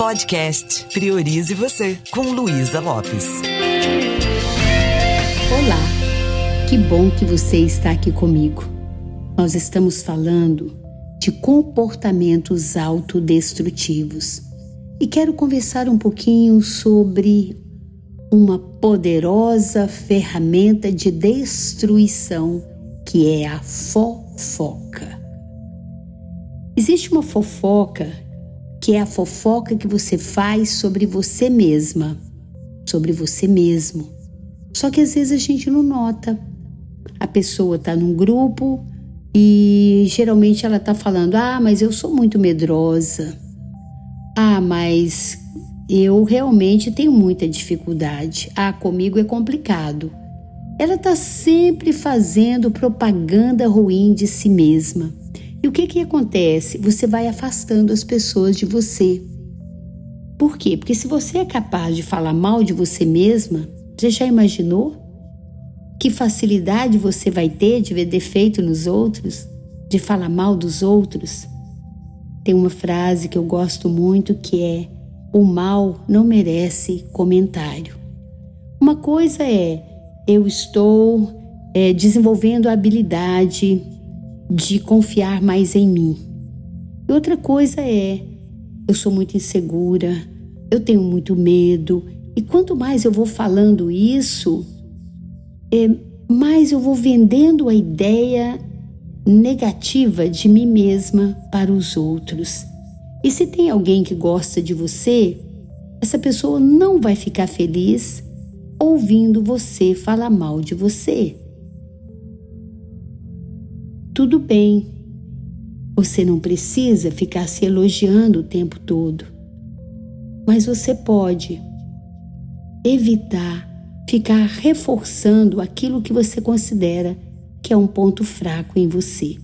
Podcast Priorize Você, com Luísa Lopes. Olá, que bom que você está aqui comigo. Nós estamos falando de comportamentos autodestrutivos e quero conversar um pouquinho sobre uma poderosa ferramenta de destruição que é a fofoca. Existe uma fofoca que é a fofoca que você faz sobre você mesma, sobre você mesmo. Só que às vezes a gente não nota. A pessoa está num grupo e geralmente ela está falando: Ah, mas eu sou muito medrosa. Ah, mas eu realmente tenho muita dificuldade. Ah, comigo é complicado. Ela está sempre fazendo propaganda ruim de si mesma. E o que, que acontece? Você vai afastando as pessoas de você. Por quê? Porque se você é capaz de falar mal de você mesma, você já imaginou? Que facilidade você vai ter de ver defeito nos outros, de falar mal dos outros? Tem uma frase que eu gosto muito que é: o mal não merece comentário. Uma coisa é eu estou é, desenvolvendo a habilidade de confiar mais em mim. E outra coisa é, eu sou muito insegura, eu tenho muito medo, e quanto mais eu vou falando isso, é, mais eu vou vendendo a ideia negativa de mim mesma para os outros. E se tem alguém que gosta de você, essa pessoa não vai ficar feliz ouvindo você falar mal de você. Tudo bem, você não precisa ficar se elogiando o tempo todo, mas você pode evitar ficar reforçando aquilo que você considera que é um ponto fraco em você.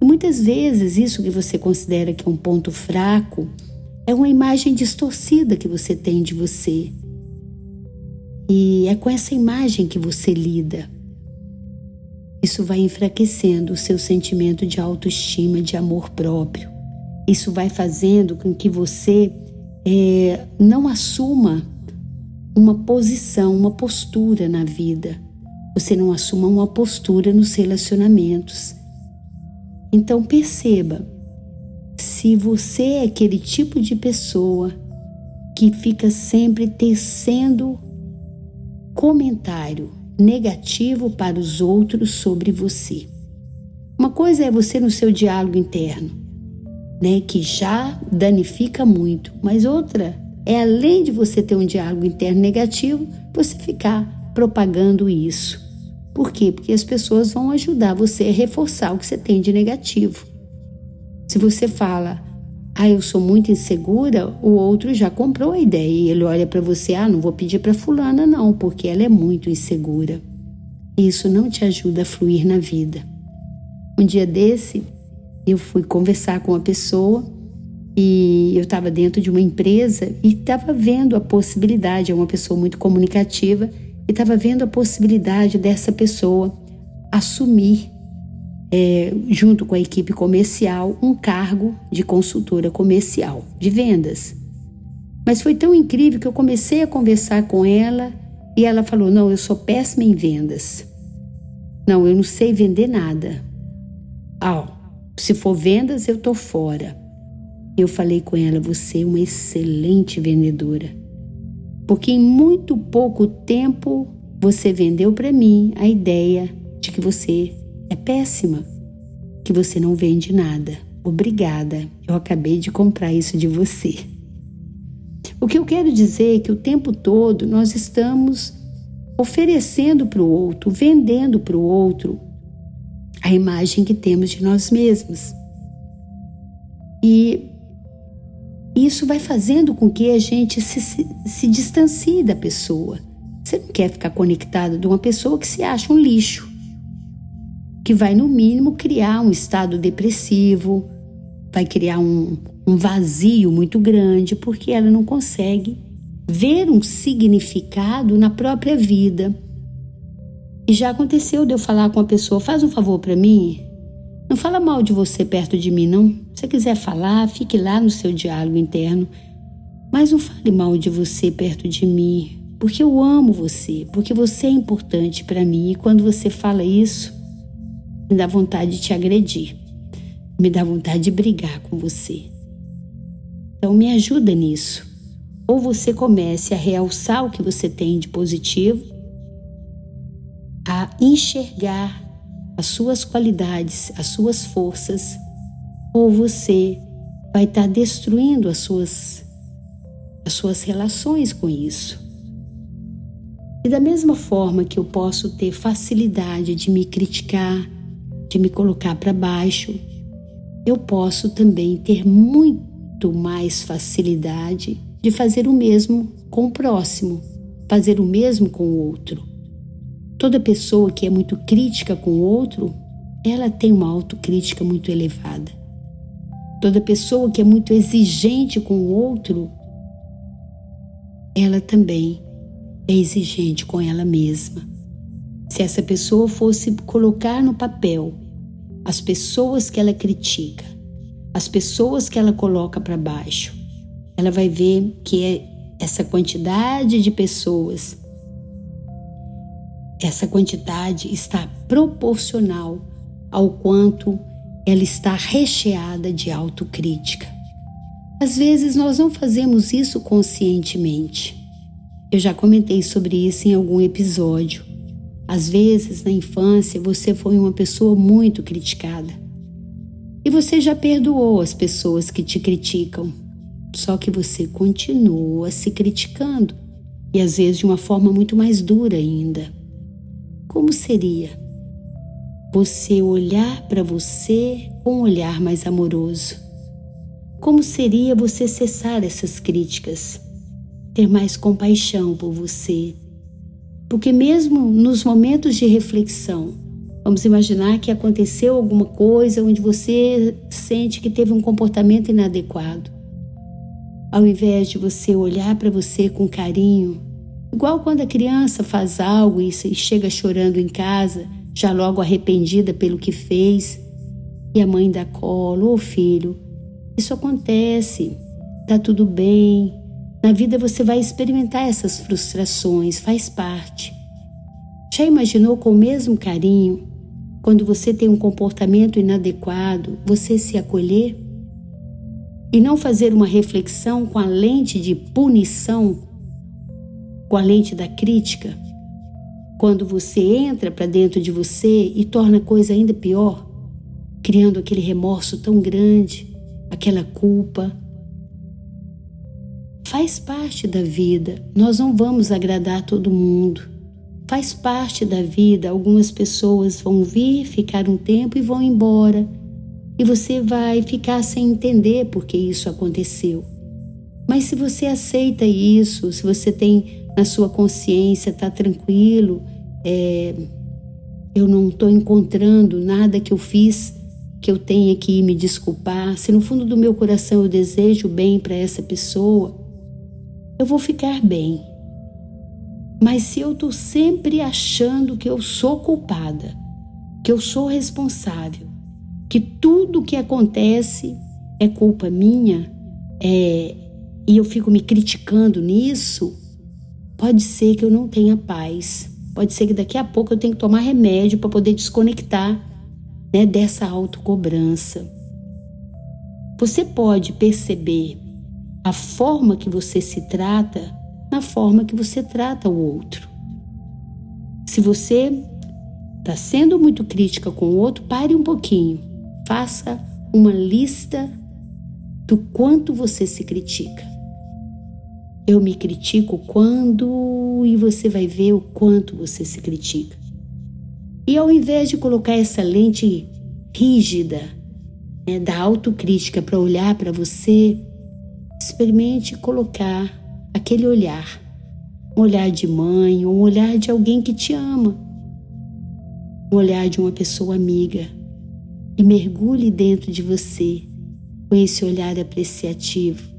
E muitas vezes isso que você considera que é um ponto fraco é uma imagem distorcida que você tem de você. E é com essa imagem que você lida. Isso vai enfraquecendo o seu sentimento de autoestima, de amor próprio. Isso vai fazendo com que você é, não assuma uma posição, uma postura na vida. Você não assuma uma postura nos relacionamentos. Então perceba, se você é aquele tipo de pessoa que fica sempre tecendo comentário negativo para os outros sobre você. Uma coisa é você no seu diálogo interno, né, que já danifica muito, mas outra é além de você ter um diálogo interno negativo, você ficar propagando isso. Por quê? Porque as pessoas vão ajudar você a reforçar o que você tem de negativo. Se você fala, ah, eu sou muito insegura, o outro já comprou a ideia e ele olha para você, ah, não vou pedir para fulana não, porque ela é muito insegura. Isso não te ajuda a fluir na vida. Um dia desse, eu fui conversar com uma pessoa e eu estava dentro de uma empresa e estava vendo a possibilidade, é uma pessoa muito comunicativa, e estava vendo a possibilidade dessa pessoa assumir é, junto com a equipe comercial, um cargo de consultora comercial de vendas. Mas foi tão incrível que eu comecei a conversar com ela e ela falou: Não, eu sou péssima em vendas. Não, eu não sei vender nada. Ah, se for vendas, eu tô fora. Eu falei com ela: Você é uma excelente vendedora. Porque em muito pouco tempo você vendeu para mim a ideia de que você é péssima, que você não vende nada. Obrigada, eu acabei de comprar isso de você. O que eu quero dizer é que o tempo todo nós estamos oferecendo para o outro, vendendo para o outro a imagem que temos de nós mesmos. E isso vai fazendo com que a gente se, se, se distancie da pessoa. Você não quer ficar conectado de uma pessoa que se acha um lixo que vai, no mínimo, criar um estado depressivo, vai criar um, um vazio muito grande, porque ela não consegue ver um significado na própria vida. E já aconteceu de eu falar com a pessoa: faz um favor para mim, não fala mal de você perto de mim, não. Se quiser falar, fique lá no seu diálogo interno. Mas não fale mal de você perto de mim, porque eu amo você, porque você é importante para mim. E quando você fala isso, me dá vontade de te agredir, me dá vontade de brigar com você. Então me ajuda nisso. Ou você comece a realçar o que você tem de positivo, a enxergar as suas qualidades, as suas forças, ou você vai estar destruindo as suas as suas relações com isso. E da mesma forma que eu posso ter facilidade de me criticar, de me colocar para baixo, eu posso também ter muito mais facilidade de fazer o mesmo com o próximo, fazer o mesmo com o outro. Toda pessoa que é muito crítica com o outro, ela tem uma autocrítica muito elevada. Toda pessoa que é muito exigente com o outro, ela também é exigente com ela mesma. Se essa pessoa fosse colocar no papel as pessoas que ela critica, as pessoas que ela coloca para baixo, ela vai ver que é essa quantidade de pessoas essa quantidade está proporcional ao quanto ela está recheada de autocrítica. Às vezes nós não fazemos isso conscientemente. Eu já comentei sobre isso em algum episódio. Às vezes, na infância, você foi uma pessoa muito criticada. E você já perdoou as pessoas que te criticam. Só que você continua se criticando. E às vezes de uma forma muito mais dura ainda. Como seria você olhar para você com um olhar mais amoroso? Como seria você cessar essas críticas? Ter mais compaixão por você? Porque, mesmo nos momentos de reflexão, vamos imaginar que aconteceu alguma coisa onde você sente que teve um comportamento inadequado. Ao invés de você olhar para você com carinho, Igual quando a criança faz algo e chega chorando em casa, já logo arrependida pelo que fez, e a mãe dá colo, ô oh, filho, isso acontece, tá tudo bem. Na vida você vai experimentar essas frustrações, faz parte. Já imaginou com o mesmo carinho, quando você tem um comportamento inadequado, você se acolher? E não fazer uma reflexão com a lente de punição com a lente da crítica, quando você entra para dentro de você e torna a coisa ainda pior, criando aquele remorso tão grande, aquela culpa. Faz parte da vida, nós não vamos agradar todo mundo. Faz parte da vida, algumas pessoas vão vir, ficar um tempo e vão embora. E você vai ficar sem entender por que isso aconteceu. Mas se você aceita isso, se você tem na sua consciência, está tranquilo, é, eu não estou encontrando nada que eu fiz que eu tenha que me desculpar. Se no fundo do meu coração eu desejo bem para essa pessoa, eu vou ficar bem. Mas se eu estou sempre achando que eu sou culpada, que eu sou responsável, que tudo que acontece é culpa minha, é, e eu fico me criticando nisso, Pode ser que eu não tenha paz. Pode ser que daqui a pouco eu tenha que tomar remédio para poder desconectar né, dessa autocobrança. Você pode perceber a forma que você se trata na forma que você trata o outro. Se você está sendo muito crítica com o outro, pare um pouquinho. Faça uma lista do quanto você se critica. Eu me critico quando e você vai ver o quanto você se critica. E ao invés de colocar essa lente rígida né, da autocrítica para olhar para você, experimente colocar aquele olhar, um olhar de mãe, um olhar de alguém que te ama, um olhar de uma pessoa amiga. E mergulhe dentro de você com esse olhar apreciativo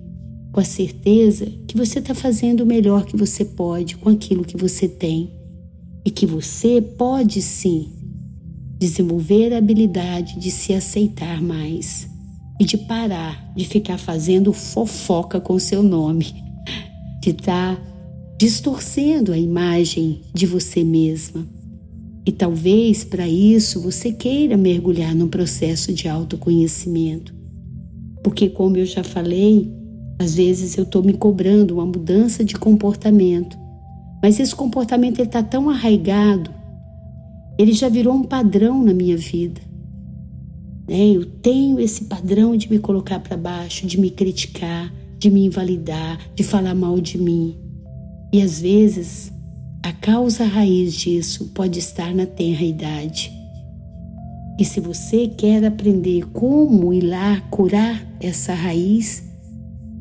com a certeza que você está fazendo o melhor que você pode com aquilo que você tem. E que você pode sim desenvolver a habilidade de se aceitar mais e de parar de ficar fazendo fofoca com seu nome, de estar tá distorcendo a imagem de você mesma. E talvez para isso você queira mergulhar num processo de autoconhecimento. Porque, como eu já falei, às vezes eu estou me cobrando uma mudança de comportamento, mas esse comportamento está tão arraigado, ele já virou um padrão na minha vida. Né? Eu tenho esse padrão de me colocar para baixo, de me criticar, de me invalidar, de falar mal de mim. E às vezes a causa raiz disso pode estar na tenra idade. E se você quer aprender como ir lá curar essa raiz,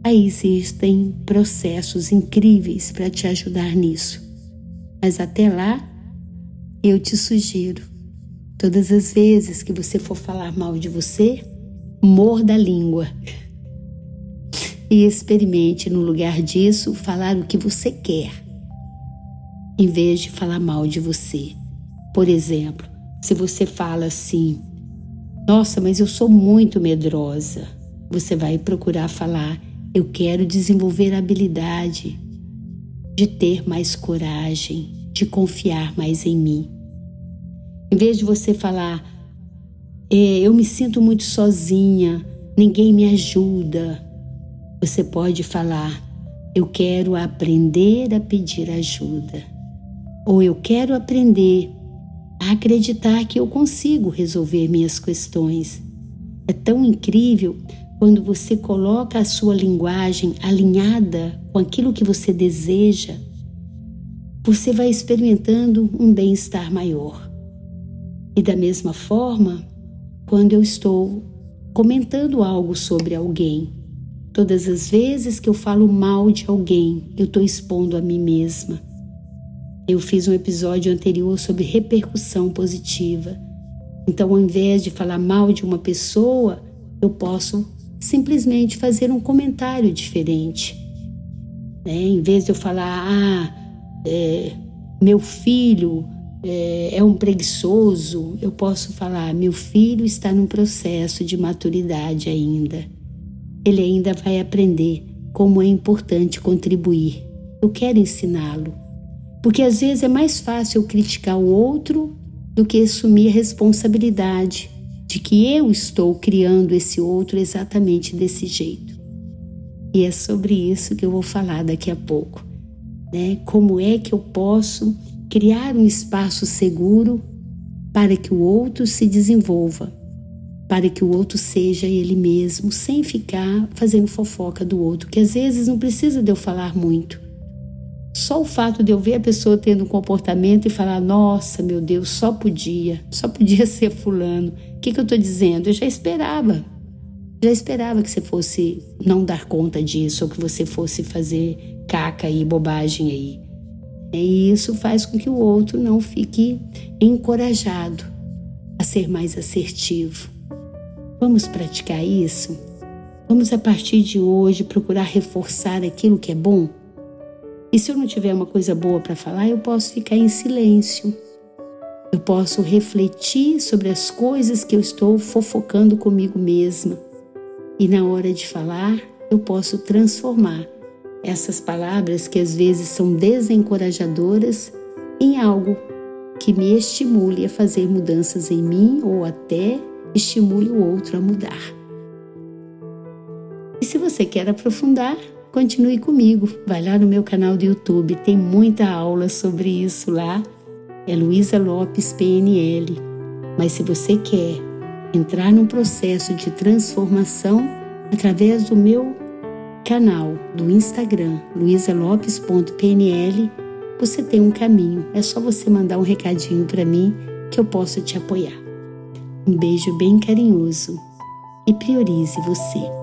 aí existem processos incríveis para te ajudar nisso. Mas até lá, eu te sugiro, todas as vezes que você for falar mal de você, morda a língua e experimente, no lugar disso, falar o que você quer em vez de falar mal de você. Por exemplo, se você fala assim: Nossa, mas eu sou muito medrosa, você vai procurar falar: Eu quero desenvolver a habilidade de ter mais coragem, de confiar mais em mim. Em vez de você falar: é, Eu me sinto muito sozinha, ninguém me ajuda, você pode falar: Eu quero aprender a pedir ajuda ou eu quero aprender a acreditar que eu consigo resolver minhas questões. É tão incrível quando você coloca a sua linguagem alinhada com aquilo que você deseja, você vai experimentando um bem-estar maior. E da mesma forma, quando eu estou comentando algo sobre alguém, todas as vezes que eu falo mal de alguém, eu estou expondo a mim mesma. Eu fiz um episódio anterior sobre repercussão positiva. Então, ao invés de falar mal de uma pessoa, eu posso simplesmente fazer um comentário diferente. Né? Em vez de eu falar, ah, é, meu filho é, é um preguiçoso, eu posso falar, meu filho está num processo de maturidade ainda. Ele ainda vai aprender como é importante contribuir. Eu quero ensiná-lo. Porque às vezes é mais fácil eu criticar o outro do que assumir a responsabilidade de que eu estou criando esse outro exatamente desse jeito. E é sobre isso que eu vou falar daqui a pouco. Né? Como é que eu posso criar um espaço seguro para que o outro se desenvolva, para que o outro seja ele mesmo, sem ficar fazendo fofoca do outro, que às vezes não precisa de eu falar muito. Só o fato de eu ver a pessoa tendo um comportamento e falar, nossa, meu Deus, só podia, só podia ser fulano. O que, que eu estou dizendo? Eu já esperava. Já esperava que você fosse não dar conta disso, ou que você fosse fazer caca e bobagem aí. E isso faz com que o outro não fique encorajado a ser mais assertivo. Vamos praticar isso? Vamos, a partir de hoje, procurar reforçar aquilo que é bom? E se eu não tiver uma coisa boa para falar, eu posso ficar em silêncio. Eu posso refletir sobre as coisas que eu estou fofocando comigo mesma. E na hora de falar, eu posso transformar essas palavras que às vezes são desencorajadoras em algo que me estimule a fazer mudanças em mim ou até estimule o outro a mudar. E se você quer aprofundar, continue comigo. Vai lá no meu canal do YouTube, tem muita aula sobre isso lá. É Luísa Lopes PNL. Mas se você quer entrar num processo de transformação através do meu canal do Instagram, luisalopes.pnl, você tem um caminho. É só você mandar um recadinho para mim que eu posso te apoiar. Um beijo bem carinhoso e priorize você.